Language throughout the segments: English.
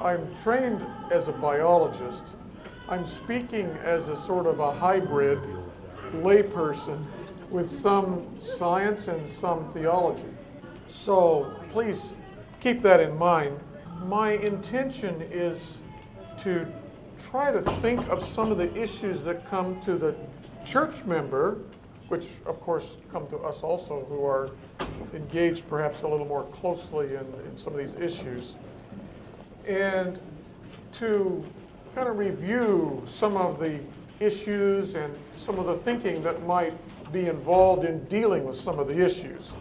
I'm trained as a biologist. I'm speaking as a sort of a hybrid layperson with some science and some theology. So please keep that in mind. My intention is to try to think of some of the issues that come to the church member, which of course come to us also who are engaged perhaps a little more closely in, in some of these issues, and to kind of review some of the issues and some of the thinking that might be involved in dealing with some of the issues.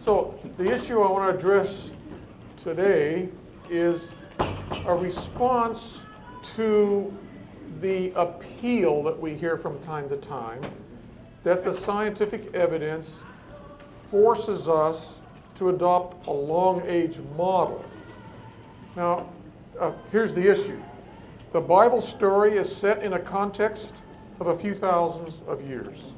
So, the issue I want to address today is a response to the appeal that we hear from time to time that the scientific evidence forces us to adopt a long age model. Now, uh, here's the issue the Bible story is set in a context of a few thousands of years.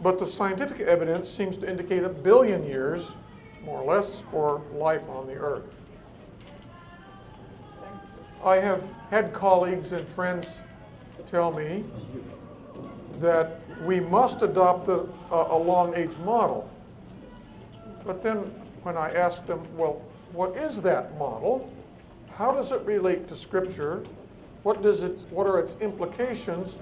But the scientific evidence seems to indicate a billion years, more or less, for life on the earth. I have had colleagues and friends tell me that we must adopt a, a long age model. But then when I asked them, well, what is that model? How does it relate to Scripture? What, does it, what are its implications?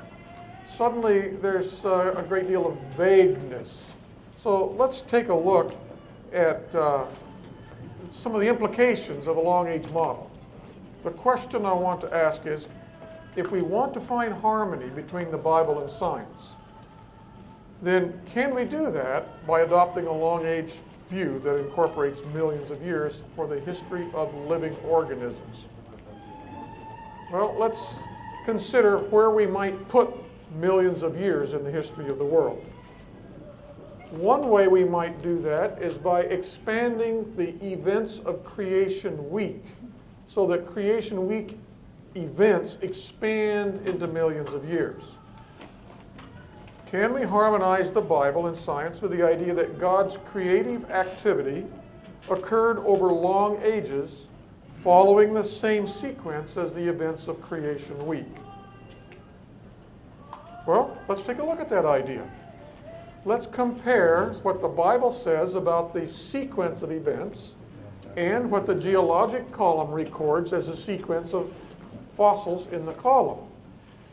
Suddenly there's uh, a great deal of vagueness. So let's take a look at uh, some of the implications of a long age model. The question I want to ask is if we want to find harmony between the Bible and science, then can we do that by adopting a long age view that incorporates millions of years for the history of living organisms? Well, let's consider where we might put millions of years in the history of the world. One way we might do that is by expanding the events of creation week so that creation week events expand into millions of years. Can we harmonize the Bible and science with the idea that God's creative activity occurred over long ages following the same sequence as the events of creation week? Well, let's take a look at that idea. Let's compare what the Bible says about the sequence of events and what the geologic column records as a sequence of fossils in the column.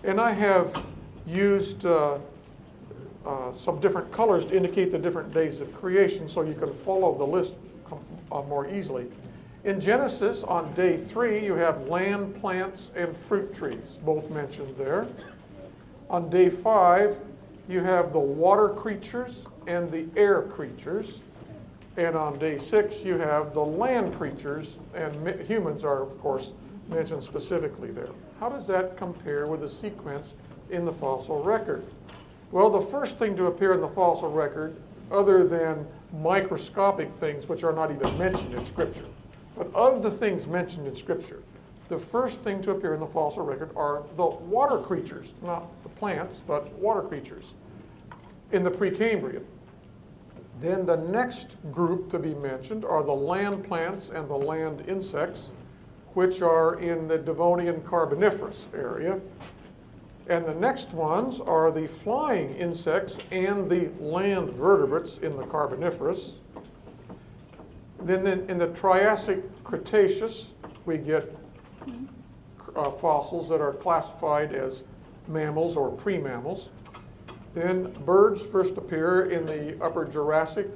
And I have used uh, uh, some different colors to indicate the different days of creation so you can follow the list uh, more easily. In Genesis, on day three, you have land, plants, and fruit trees, both mentioned there. On day five, you have the water creatures and the air creatures. And on day six, you have the land creatures, and humans are, of course, mentioned specifically there. How does that compare with the sequence in the fossil record? Well, the first thing to appear in the fossil record, other than microscopic things which are not even mentioned in Scripture, but of the things mentioned in Scripture, the first thing to appear in the fossil record are the water creatures, not the plants, but water creatures in the Precambrian. Then the next group to be mentioned are the land plants and the land insects, which are in the Devonian Carboniferous area. And the next ones are the flying insects and the land vertebrates in the Carboniferous. Then in the Triassic Cretaceous, we get uh, fossils that are classified as mammals or pre-mammals. Then birds first appear in the Upper Jurassic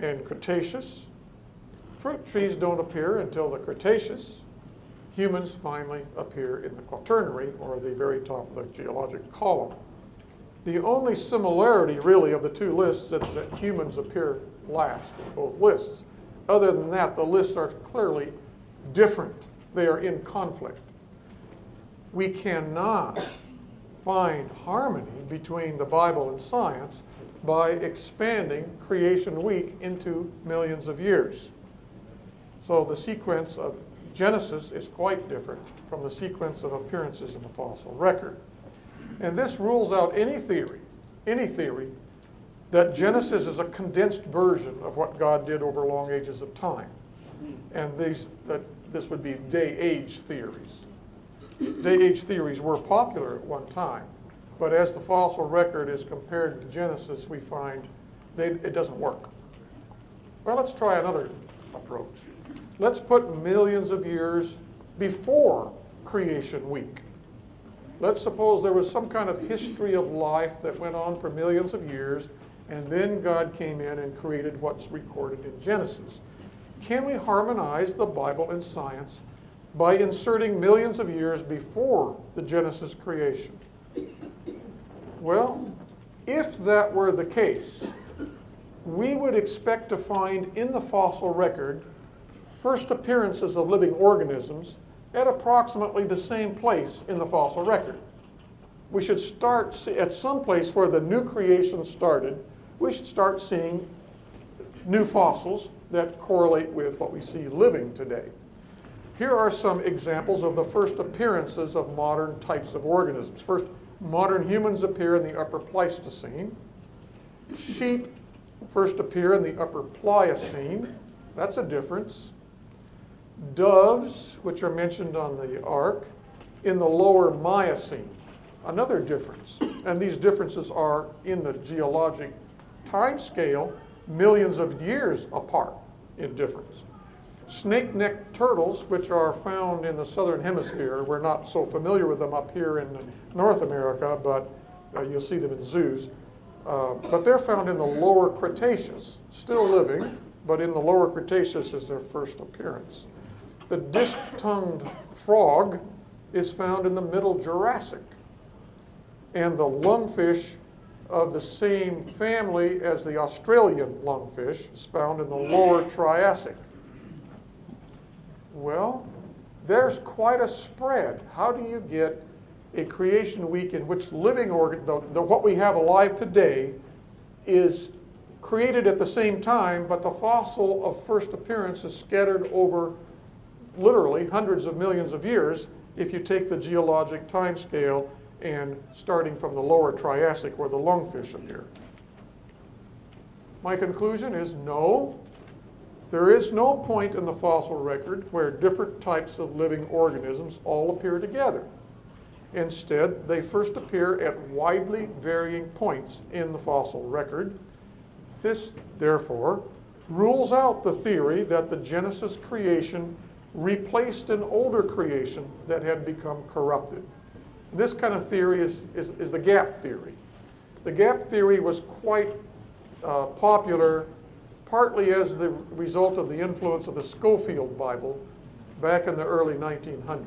and Cretaceous. Fruit trees don't appear until the Cretaceous. Humans finally appear in the Quaternary, or the very top of the geologic column. The only similarity, really, of the two lists is that humans appear last in both lists. Other than that, the lists are clearly different. They are in conflict. We cannot find harmony between the Bible and science by expanding creation week into millions of years. So the sequence of Genesis is quite different from the sequence of appearances in the fossil record. And this rules out any theory, any theory, that Genesis is a condensed version of what God did over long ages of time. And these, that this would be day age theories. Day age theories were popular at one time, but as the fossil record is compared to Genesis, we find they, it doesn't work. Well, let's try another approach. Let's put millions of years before creation week. Let's suppose there was some kind of history of life that went on for millions of years, and then God came in and created what's recorded in Genesis. Can we harmonize the Bible and science by inserting millions of years before the Genesis creation? Well, if that were the case, we would expect to find in the fossil record first appearances of living organisms at approximately the same place in the fossil record. We should start at some place where the new creation started, we should start seeing new fossils that correlate with what we see living today. Here are some examples of the first appearances of modern types of organisms. First, modern humans appear in the upper Pleistocene. Sheep first appear in the upper Pliocene. That's a difference doves, which are mentioned on the ark, in the lower Miocene. Another difference. And these differences are in the geologic time scale, millions of years apart in difference. Snake necked turtles, which are found in the southern hemisphere, we're not so familiar with them up here in North America, but uh, you'll see them in zoos. Uh, but they're found in the lower Cretaceous, still living, but in the lower Cretaceous is their first appearance. The disc-tongued frog is found in the middle Jurassic. And the lungfish of the same family as the Australian lungfish is found in the lower Triassic. Well, there's quite a spread. How do you get a creation week in which living organ, the, the, what we have alive today, is created at the same time, but the fossil of first appearance is scattered over literally hundreds of millions of years if you take the geologic time scale and starting from the lower Triassic where the lungfish appear. My conclusion is no, there is no point in the fossil record where different types of living organisms all appear together. Instead, they first appear at widely varying points in the fossil record. This, therefore, rules out the theory that the Genesis creation replaced an older creation that had become corrupted. This kind of theory is, is, is the gap theory. The gap theory was quite uh, popular partly as the result of the influence of the Scofield Bible back in the early 1900s.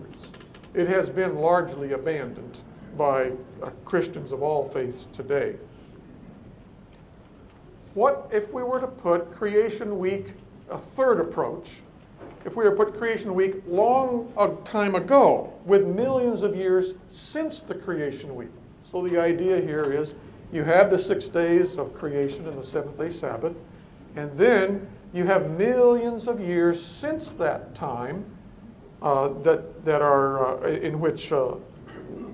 It has been largely abandoned by uh, Christians of all faiths today. What if we were to put Creation Week, a third approach, if we were put creation week long a time ago, with millions of years since the creation week. So the idea here is you have the six days of creation and the seventh day Sabbath, and then you have millions of years since that time uh, that, that are uh, in which uh,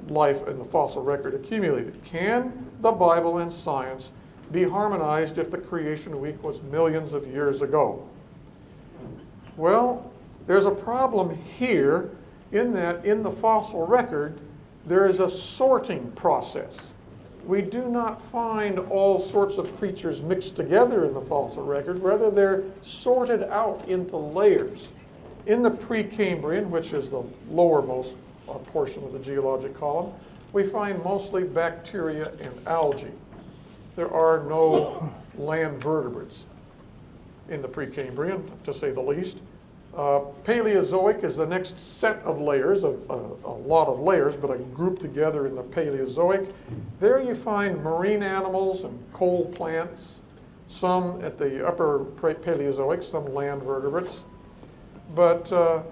life and the fossil record accumulated. Can the Bible and science be harmonized if the creation week was millions of years ago? Well, there's a problem here in that in the fossil record, there is a sorting process. We do not find all sorts of creatures mixed together in the fossil record, rather, they're sorted out into layers. In the Precambrian, which is the lowermost uh, portion of the geologic column, we find mostly bacteria and algae. There are no land vertebrates in the Precambrian, to say the least. Uh, Paleozoic is the next set of layers, a, a, lot of layers, but a group together in the Paleozoic. There you find marine animals and coal plants, some at the upper Paleozoic, some land vertebrates. But uh,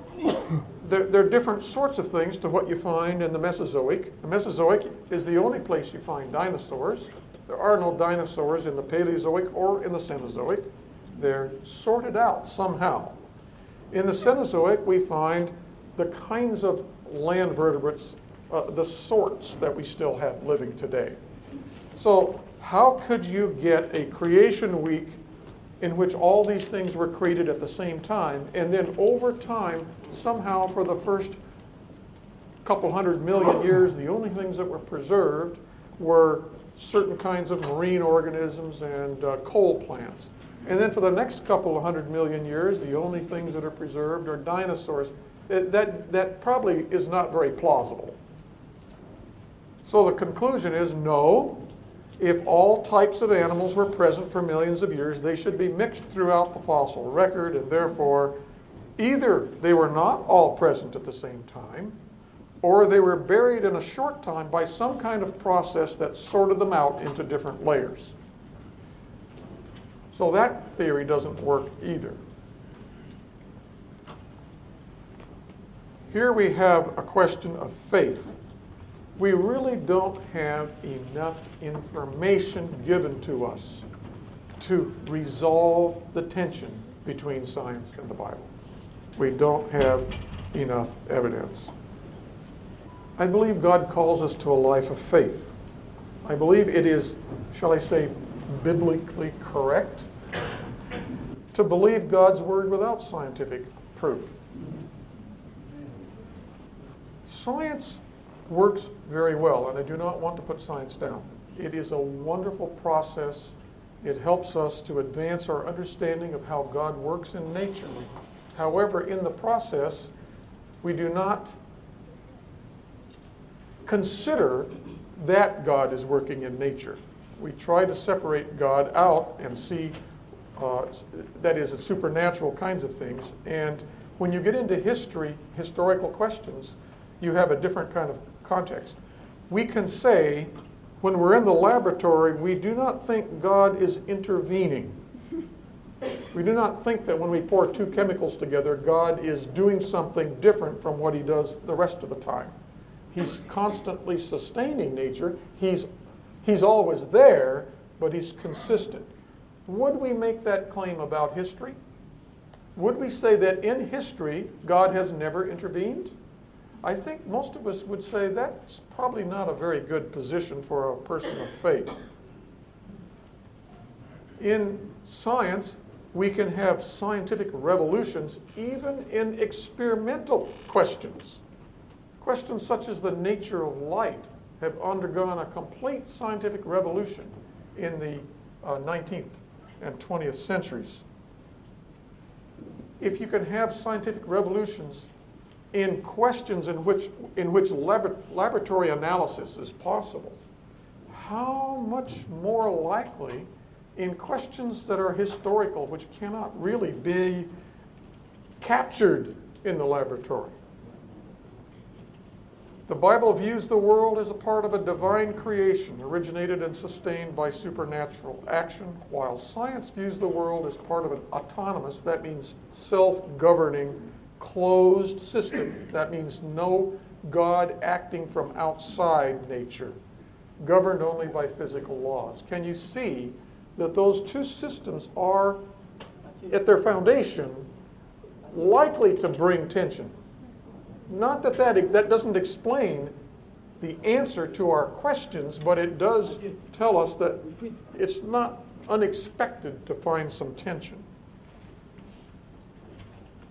there, there, are different sorts of things to what you find in the Mesozoic. The Mesozoic is the only place you find dinosaurs. There are no dinosaurs in the Paleozoic or in the Cenozoic. They're sorted out somehow. In the Cenozoic, we find the kinds of land vertebrates, uh, the sorts that we still have living today. So, how could you get a creation week in which all these things were created at the same time, and then over time, somehow for the first couple hundred million years, the only things that were preserved were certain kinds of marine organisms and uh, coal plants. And then for the next couple of hundred million years, the only things that are preserved are dinosaurs. It, that, that probably is not very plausible. So the conclusion is no, if all types of animals were present for millions of years, they should be mixed throughout the fossil record, and therefore, either they were not all present at the same time, or they were buried in a short time by some kind of process that sorted them out into different layers. So that theory doesn't work either. Here we have a question of faith. We really don't have enough information given to us to resolve the tension between science and the Bible. We don't have enough evidence. I believe God calls us to a life of faith. I believe it is, shall I say, biblically correct to believe God's word without scientific proof. Science works very well, and I do not want to put science down. It is a wonderful process. It helps us to advance our understanding of how God works in nature. However, in the process, we do not consider that God is working in nature. We try to separate God out and see, uh, that is, supernatural kinds of things. And when you get into history, historical questions, you have a different kind of context. We can say, when we're in the laboratory, we do not think God is intervening. We do not think that when we pour two chemicals together, God is doing something different from what he does the rest of the time. He's constantly sustaining nature. He's, he's always there, but he's consistent. Would we make that claim about history? Would we say that in history, God has never intervened? I think most of us would say that's probably not a very good position for a person of faith. In science, we can have scientific revolutions even in experimental questions. Questions such as the nature of light have undergone a complete scientific revolution in the uh, 19th and 20th centuries. If you can have scientific revolutions in questions in which, in which lab- laboratory analysis is possible, how much more likely in questions that are historical, which cannot really be captured in the laboratory? The Bible views the world as a part of a divine creation originated and sustained by supernatural action, while science views the world as part of an autonomous, that means self governing, closed system. That means no God acting from outside nature, governed only by physical laws. Can you see that those two systems are, at their foundation, likely to bring tension? Not that, that that doesn't explain the answer to our questions, but it does tell us that it's not unexpected to find some tension.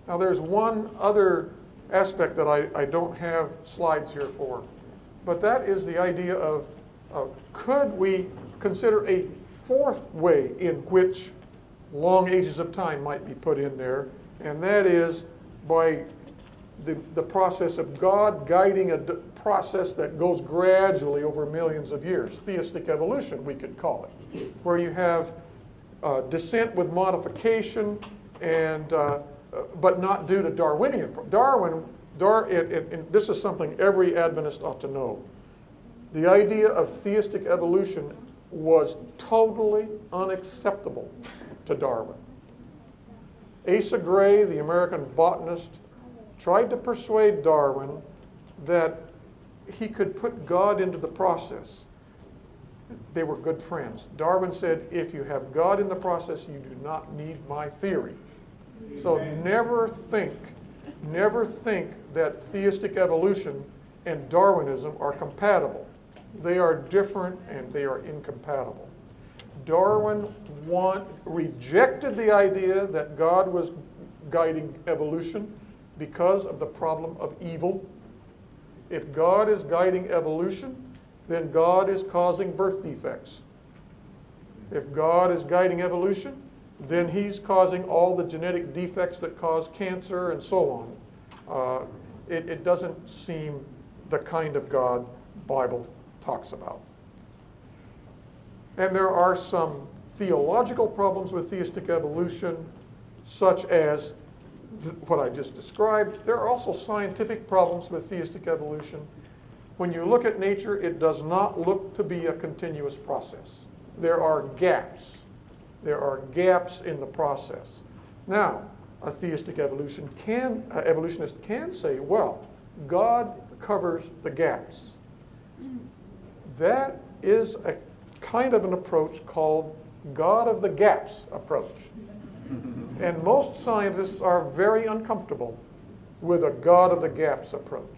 Now, there's one other aspect that I, I don't have slides here for, but that is the idea of uh, could we consider a fourth way in which long ages of time might be put in there, and that is by the, the process of God guiding a d- process that goes gradually over millions of years. Theistic evolution, we could call it, where you have uh, descent with modification, and uh, uh but not due to Darwinian. Darwin, Dar, it, it, this is something every Adventist ought to know. The idea of theistic evolution was totally unacceptable to Darwin. Asa Gray, the American botanist, tried to persuade Darwin that he could put God into the process. They were good friends. Darwin said, if you have God in the process, you do not need my theory. So never think, never think that theistic evolution and Darwinism are compatible. They are different and they are incompatible. Darwin want, rejected the idea that God was guiding evolution because of the problem of evil. If God is guiding evolution, then God is causing birth defects. If God is guiding evolution, then He's causing all the genetic defects that cause cancer and so on. Uh, it, it doesn't seem the kind of God Bible talks about. And there are some theological problems with theistic evolution, such as th- what I just described. There are also scientific problems with theistic evolution. When you look at nature, it does not look to be a continuous process. There are gaps. There are gaps in the process. Now, a theistic evolution can, uh, evolutionist can say, well, God covers the gaps. That is a kind of an approach called God of the gaps approach. And most scientists are very uncomfortable with a God of the gaps approach.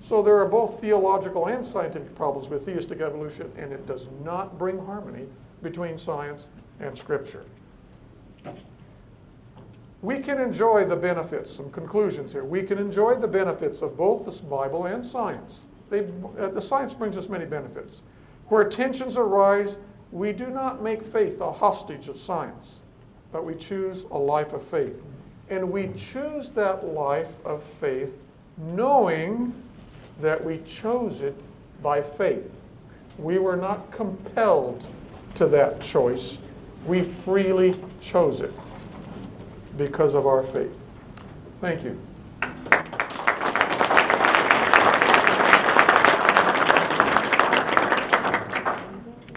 So there are both theological and scientific problems with theistic evolution, and it does not bring harmony between science and Scripture. We can enjoy the benefits, some conclusions here. We can enjoy the benefits of both the Bible and science. They, uh, the science brings us many benefits. Where tensions arise, we do not make faith a hostage of science, but we choose a life of faith. And we choose that life of faith knowing that we chose it by faith. We were not compelled to that choice, we freely chose it because of our faith. Thank you.